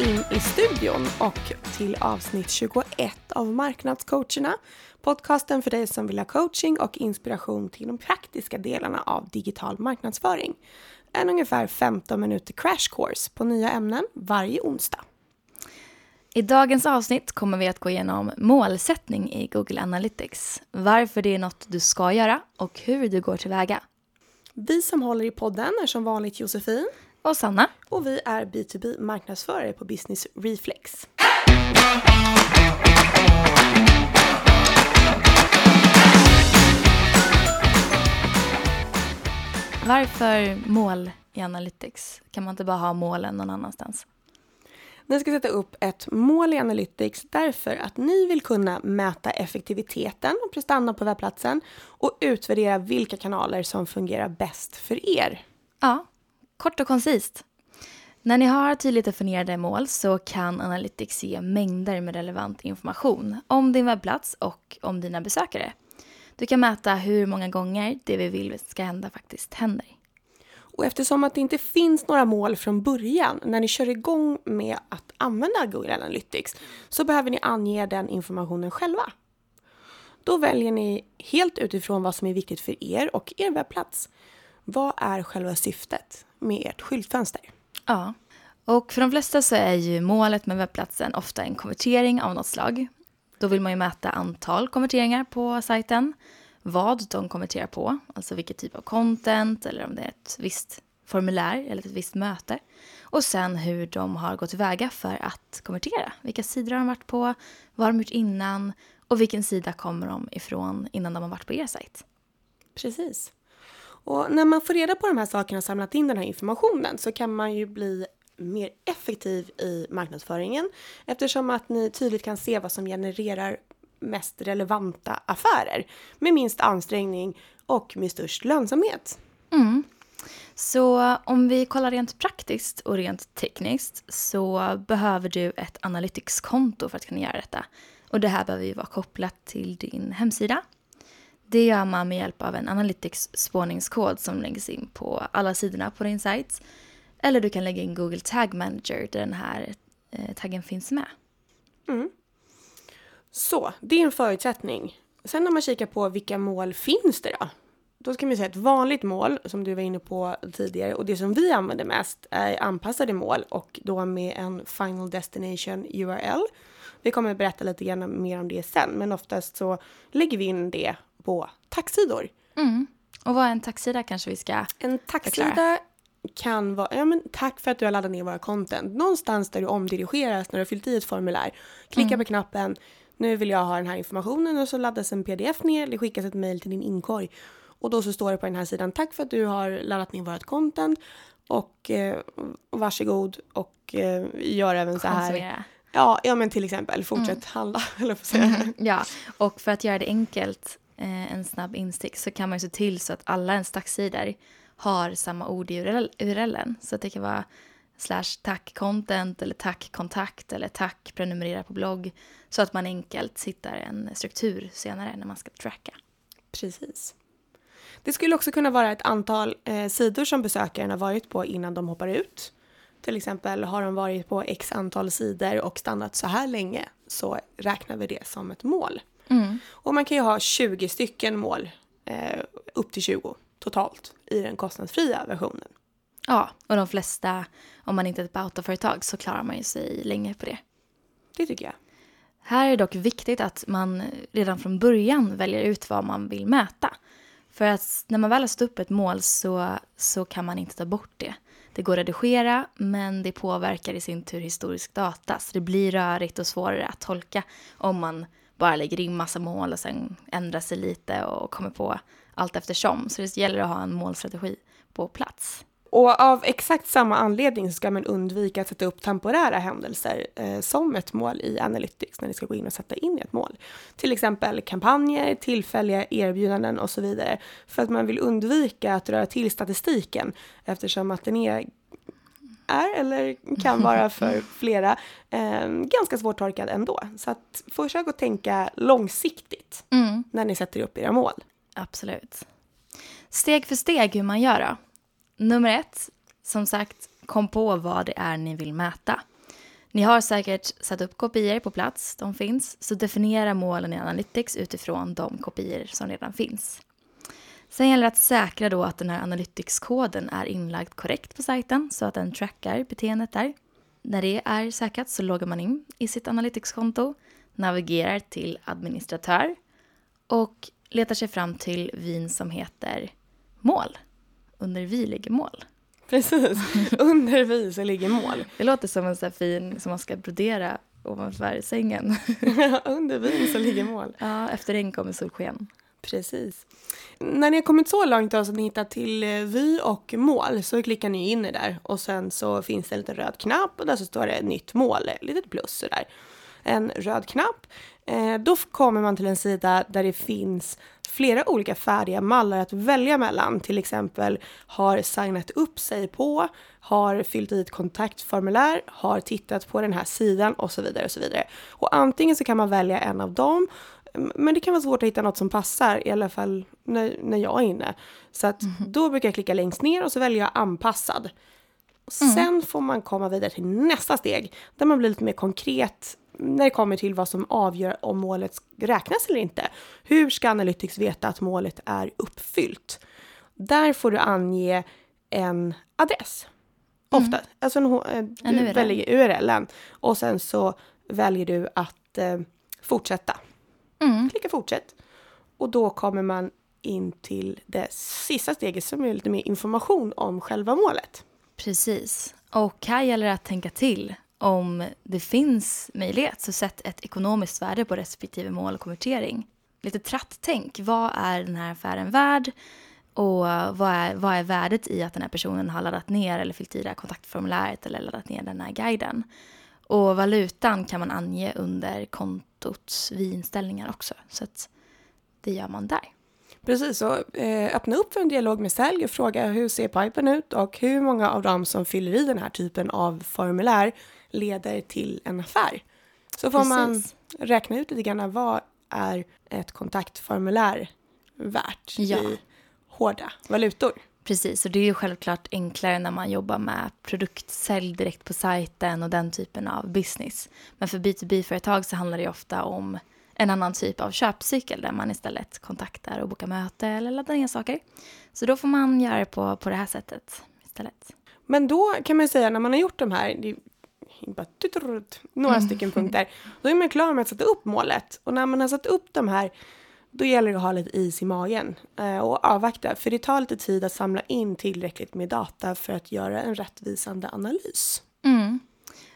In i studion och till avsnitt 21 av Marknadscoacherna. Podcasten för dig som vill ha coaching och inspiration till de praktiska delarna av digital marknadsföring. En ungefär 15 minuter crash course på nya ämnen varje onsdag. I dagens avsnitt kommer vi att gå igenom målsättning i Google Analytics, varför det är något du ska göra och hur du går tillväga. Vi som håller i podden är som vanligt Josefin och Sanna. Och vi är B2B marknadsförare på Business Reflex. Varför mål i Analytics? Kan man inte bara ha målen någon annanstans? Ni ska sätta upp ett mål i Analytics därför att ni vill kunna mäta effektiviteten och prestanda på webbplatsen och utvärdera vilka kanaler som fungerar bäst för er. Ja, kort och koncist. När ni har tydligt definierade mål så kan Analytics ge mängder med relevant information om din webbplats och om dina besökare. Du kan mäta hur många gånger det vi vill ska hända faktiskt händer. Och eftersom att det inte finns några mål från början när ni kör igång med att använda Google Analytics så behöver ni ange den informationen själva. Då väljer ni helt utifrån vad som är viktigt för er och er webbplats. Vad är själva syftet med ert skyltfönster? Ja, och för de flesta så är ju målet med webbplatsen ofta en konvertering av något slag. Då vill man ju mäta antal konverteringar på sajten, vad de konverterar på, alltså vilket typ av content eller om det är ett visst formulär eller ett visst möte. Och sen hur de har gått tillväga för att konvertera. Vilka sidor har de varit på, vad har de gjort innan och vilken sida kommer de ifrån innan de har varit på er sajt. Precis. Och när man får reda på de här sakerna och samlat in den här informationen så kan man ju bli mer effektiv i marknadsföringen eftersom att ni tydligt kan se vad som genererar mest relevanta affärer med minst ansträngning och med störst lönsamhet. Mm. Så om vi kollar rent praktiskt och rent tekniskt så behöver du ett Analytics-konto för att kunna göra detta. Och det här behöver ju vara kopplat till din hemsida. Det gör man med hjälp av en Analytics spårningskod som läggs in på alla sidorna på din sajt. Eller du kan lägga in Google Tag Manager där den här eh, taggen finns med. Mm. Så, det är en förutsättning. Sen när man kikar på vilka mål finns det då? Då ska man säga ett vanligt mål som du var inne på tidigare och det som vi använder mest är anpassade mål och då med en Final Destination URL. Vi kommer att berätta lite grann mer om det sen, men oftast så lägger vi in det på taxsidor. Mm. Och vad är en taxsida kanske vi ska En taxsida kan vara, ja men tack för att du har laddat ner våra content. Någonstans där du omdirigeras när du har fyllt i ett formulär. Klicka mm. på knappen, nu vill jag ha den här informationen och så laddas en pdf ner eller skickas ett mail till din inkorg. Och då så står det på den här sidan, tack för att du har laddat ner vårt content och eh, varsågod och eh, gör även så här. Ja, ja men till exempel fortsätt mm. handla, eller för säga. Mm, ja, och för att göra det enkelt, eh, en snabb instick, så kan man ju se till så att alla ens taxsidor har samma ord i URLen. Så att det kan vara slash tack content eller tack kontakt eller tack prenumerera på blogg. Så att man enkelt hittar en struktur senare när man ska tracka. Precis. Det skulle också kunna vara ett antal eh, sidor som besökaren har varit på innan de hoppar ut. Till exempel har de varit på x antal sidor och stannat så här länge så räknar vi det som ett mål. Mm. Och man kan ju ha 20 stycken mål, eh, upp till 20 totalt i den kostnadsfria versionen. Ja, och de flesta, om man inte är ett bautaföretag så klarar man ju sig länge på det. Det tycker jag. Här är det dock viktigt att man redan från början väljer ut vad man vill mäta. För att när man väl har stått upp ett mål så, så kan man inte ta bort det. Det går att redigera, men det påverkar i sin tur historisk data. Så det blir rörigt och svårare att tolka om man bara lägger in massa mål och sen ändrar sig lite och kommer på allt eftersom. Så det gäller att ha en målstrategi på plats. Och av exakt samma anledning ska man undvika att sätta upp temporära händelser eh, som ett mål i Analytics när ni ska gå in och sätta in ett mål. Till exempel kampanjer, tillfälliga erbjudanden och så vidare. För att man vill undvika att röra till statistiken eftersom att den är är eller kan vara för flera eh, ganska svårtorkad ändå. Så att försök att tänka långsiktigt mm. när ni sätter upp era mål. Absolut. Steg för steg hur man gör då? Nummer ett, som sagt, kom på vad det är ni vill mäta. Ni har säkert satt upp kopior på plats, de finns, så definiera målen i Analytics utifrån de kopior som redan finns. Sen gäller det att säkra då att den här Analytics-koden är inlagd korrekt på sajten så att den trackar beteendet där. När det är säkrat så loggar man in i sitt Analytics-konto, navigerar till administratör och letar sig fram till vin som heter mål. Under vi ligger mål. Precis, under vi så ligger mål. Det låter som en sån fin som man ska brodera ovanför sängen. under vin så ligger mål. Ja, efter regn kommer solsken. Precis. När ni har kommit så långt då så att ni hittar till eh, vy och mål så klickar ni in i där och sen så finns det en liten röd knapp och där så står det nytt mål, litet plus sådär. En röd knapp. Eh, då kommer man till en sida där det finns flera olika färdiga mallar att välja mellan. Till exempel har signat upp sig på, har fyllt i ett kontaktformulär, har tittat på den här sidan och så vidare och så vidare. Och antingen så kan man välja en av dem men det kan vara svårt att hitta något som passar, i alla fall när, när jag är inne. Så att mm. då brukar jag klicka längst ner och så väljer jag anpassad. Mm. Sen får man komma vidare till nästa steg, där man blir lite mer konkret när det kommer till vad som avgör om målet räknas eller inte. Hur ska Analytics veta att målet är uppfyllt? Där får du ange en adress. Mm. Ofta. Alltså en, eh, du en URL. väljer URLen och sen så väljer du att eh, fortsätta. Mm. Klicka fortsätt. Och då kommer man in till det sista steget som är lite mer information om själva målet. Precis. Och här gäller det att tänka till om det finns möjlighet, så sätt ett ekonomiskt värde på respektive mål och konvertering. Lite tratt-tänk. Vad är den här affären värd? Och vad är, vad är värdet i att den här personen har laddat ner eller fyllt i det här kontaktformuläret eller laddat ner den här guiden? Och valutan kan man ange under kontots vinställningar också. Så att det gör man där. Precis, och eh, öppna upp för en dialog med sälj och fråga hur ser pipen ut och hur många av dem som fyller i den här typen av formulär leder till en affär. Så får Precis. man räkna ut lite grann vad är ett kontaktformulär värt ja. i hårda valutor. Precis, och det är ju självklart enklare när man jobbar med produktsälj direkt på sajten och den typen av business. Men för B2B-företag så handlar det ofta om en annan typ av köpcykel där man istället kontaktar och bokar möte eller laddar ner saker. Så då får man göra det på, på det här sättet istället. Men då kan man säga när man har gjort de här, bara några mm. stycken punkter, då är man klar med att sätta upp målet. Och när man har satt upp de här då gäller det att ha lite is i magen eh, och avvakta, för det tar lite tid att samla in tillräckligt med data för att göra en rättvisande analys. Mm.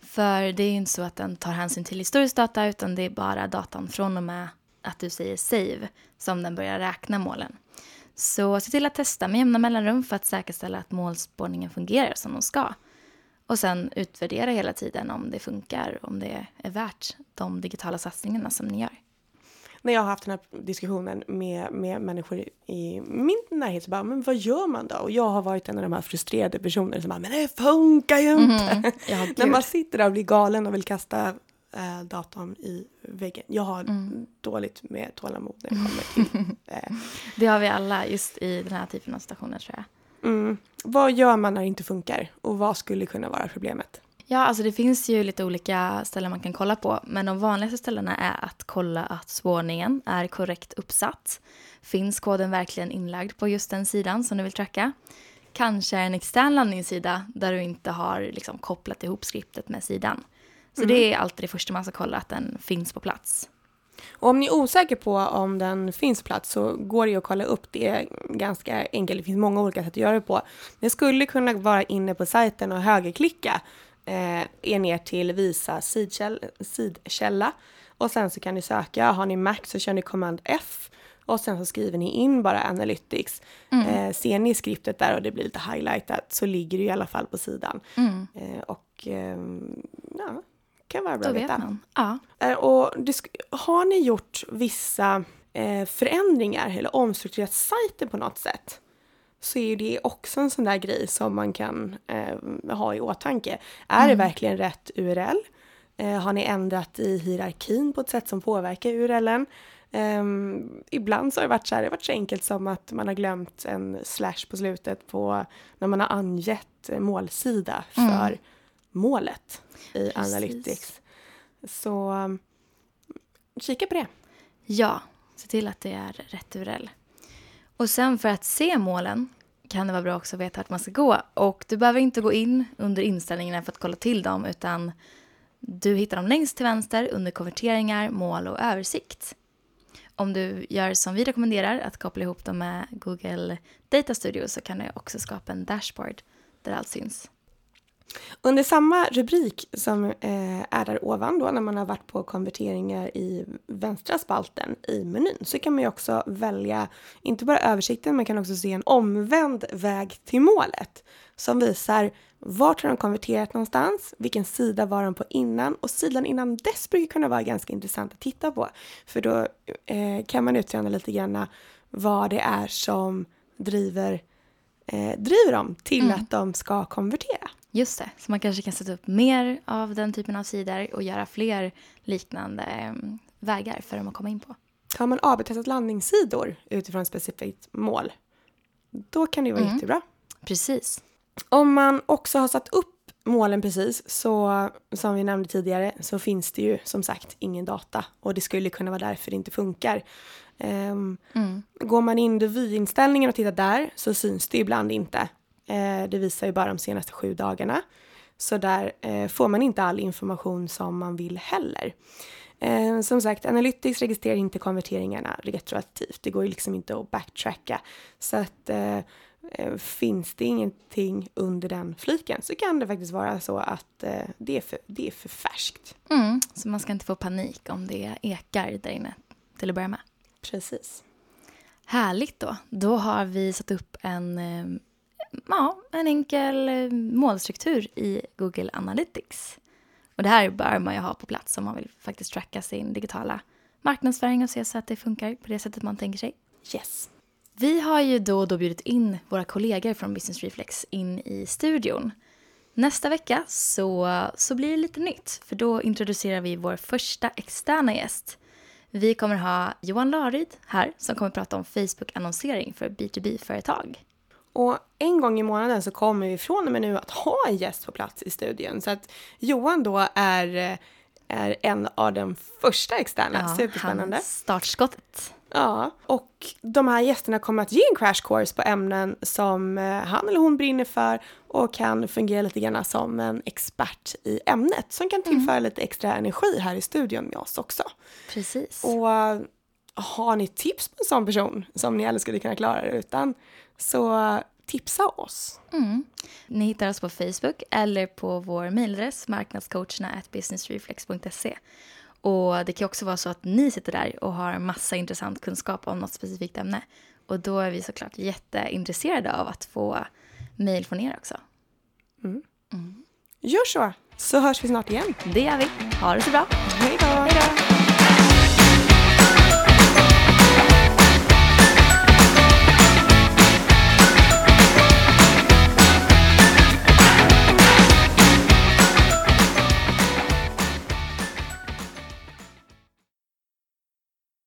För det är ju inte så att den tar hänsyn till historisk data, utan det är bara datan från och med att du säger save som den börjar räkna målen. Så se till att testa med jämna mellanrum för att säkerställa att målspårningen fungerar som de ska. Och sen utvärdera hela tiden om det funkar, om det är värt de digitala satsningarna som ni gör när jag har haft den här diskussionen med, med människor i min närhet så bara, men vad gör man då? Och jag har varit en av de här frustrerade personerna som bara, men det funkar ju inte! Mm. Ja, när man sitter där och blir galen och vill kasta äh, datorn i väggen. Jag har mm. dåligt med tålamod när det kommer till... Äh. Det har vi alla just i den här typen av situationer tror jag. Mm. Vad gör man när det inte funkar? Och vad skulle kunna vara problemet? Ja, alltså det finns ju lite olika ställen man kan kolla på. Men de vanligaste ställena är att kolla att spårningen är korrekt uppsatt. Finns koden verkligen inlagd på just den sidan som du vill tracka? Kanske en extern landningssida där du inte har liksom kopplat ihop skriptet med sidan. Så mm. det är alltid det första man ska kolla, att den finns på plats. Och om ni är osäker på om den finns plats så går det ju att kolla upp det ganska enkelt. Det finns många olika sätt att göra det på. Ni skulle kunna vara inne på sajten och högerklicka eh, er ner till visa sidkälla och sen så kan ni söka. Har ni Mac så kör ni command F och sen så skriver ni in bara Analytics. Mm. Eh, ser ni skriptet där och det blir lite highlightat så ligger det i alla fall på sidan. Mm. Eh, och eh, ja, kan vara bra att veta. Ja. Eh, och det, har ni gjort vissa eh, förändringar eller omstrukturerat sajten på något sätt? så är det också en sån där grej som man kan eh, ha i åtanke. Är mm. det verkligen rätt URL? Eh, har ni ändrat i hierarkin på ett sätt som påverkar URLen? Um, ibland så har det varit så här, det varit så enkelt som att man har glömt en slash på slutet på när man har angett målsida för mm. Målet i Precis. Analytics. Så um, kika på det. Ja, se till att det är rätt URL. Och sen för att se målen kan det vara bra också att veta att man ska gå. Och du behöver inte gå in under inställningarna för att kolla till dem utan du hittar dem längst till vänster under konverteringar, mål och översikt. Om du gör som vi rekommenderar, att koppla ihop dem med Google Data Studio så kan du också skapa en dashboard där allt syns. Under samma rubrik som eh, är där ovan då när man har varit på konverteringar i vänstra spalten i menyn så kan man ju också välja inte bara översikten man kan också se en omvänd väg till målet som visar vart har de konverterat någonstans, vilken sida var de på innan och sidan innan dess brukar kunna vara ganska intressant att titta på för då eh, kan man utröna lite grann vad det är som driver, eh, driver dem till mm. att de ska konvertera. Just det, så man kanske kan sätta upp mer av den typen av sidor och göra fler liknande um, vägar för dem att komma in på. Har man AB-testat landningssidor utifrån ett specifikt mål, då kan det vara mm. jättebra. Precis. Om man också har satt upp målen precis, så som vi nämnde tidigare, så finns det ju som sagt ingen data och det skulle kunna vara därför det inte funkar. Um, mm. Går man in i vyinställningen och tittar där så syns det ibland inte det visar ju bara de senaste sju dagarna. Så där eh, får man inte all information som man vill heller. Eh, som sagt, Analytics registrerar inte konverteringarna retroaktivt. Det går ju liksom inte att backtracka. Så att finns det ingenting under den fliken så kan det faktiskt vara så att det, är för, det är för färskt. Mm, så man ska inte få panik om det ekar där inne till att börja med. Precis. Härligt då. Då har vi satt upp en ja, en enkel eh, målstruktur i Google Analytics. Och det här bör man ju ha på plats om man vill faktiskt tracka sin digitala marknadsföring och se så att det funkar på det sättet man tänker sig. Yes. Vi har ju då och då bjudit in våra kollegor från Business Reflex in i studion. Nästa vecka så, så blir det lite nytt, för då introducerar vi vår första externa gäst. Vi kommer ha Johan Laryd här som kommer prata om Facebook-annonsering för B2B-företag. Och en gång i månaden så kommer vi från och med nu att ha en gäst på plats i studion. Så att Johan då är, är en av de första externa. Ja, Superspännande. startskottet. Ja, och de här gästerna kommer att ge en crash course på ämnen som eh, han eller hon brinner för och kan fungera lite grann som en expert i ämnet som kan tillföra mm. lite extra energi här i studion med oss också. Precis. Och har ni tips på en sån person som ni aldrig skulle kunna klara er utan så tipsa oss. Mm. Ni hittar oss på Facebook eller på vår mejladress marknadscoacherna businessreflex.se. Och det kan också vara så att ni sitter där och har massa intressant kunskap om något specifikt ämne. Och då är vi såklart jätteintresserade av att få mejl från er också. Mm. Mm. Gör så, så hörs vi snart igen. Det gör vi. Ha det så bra. Hej då.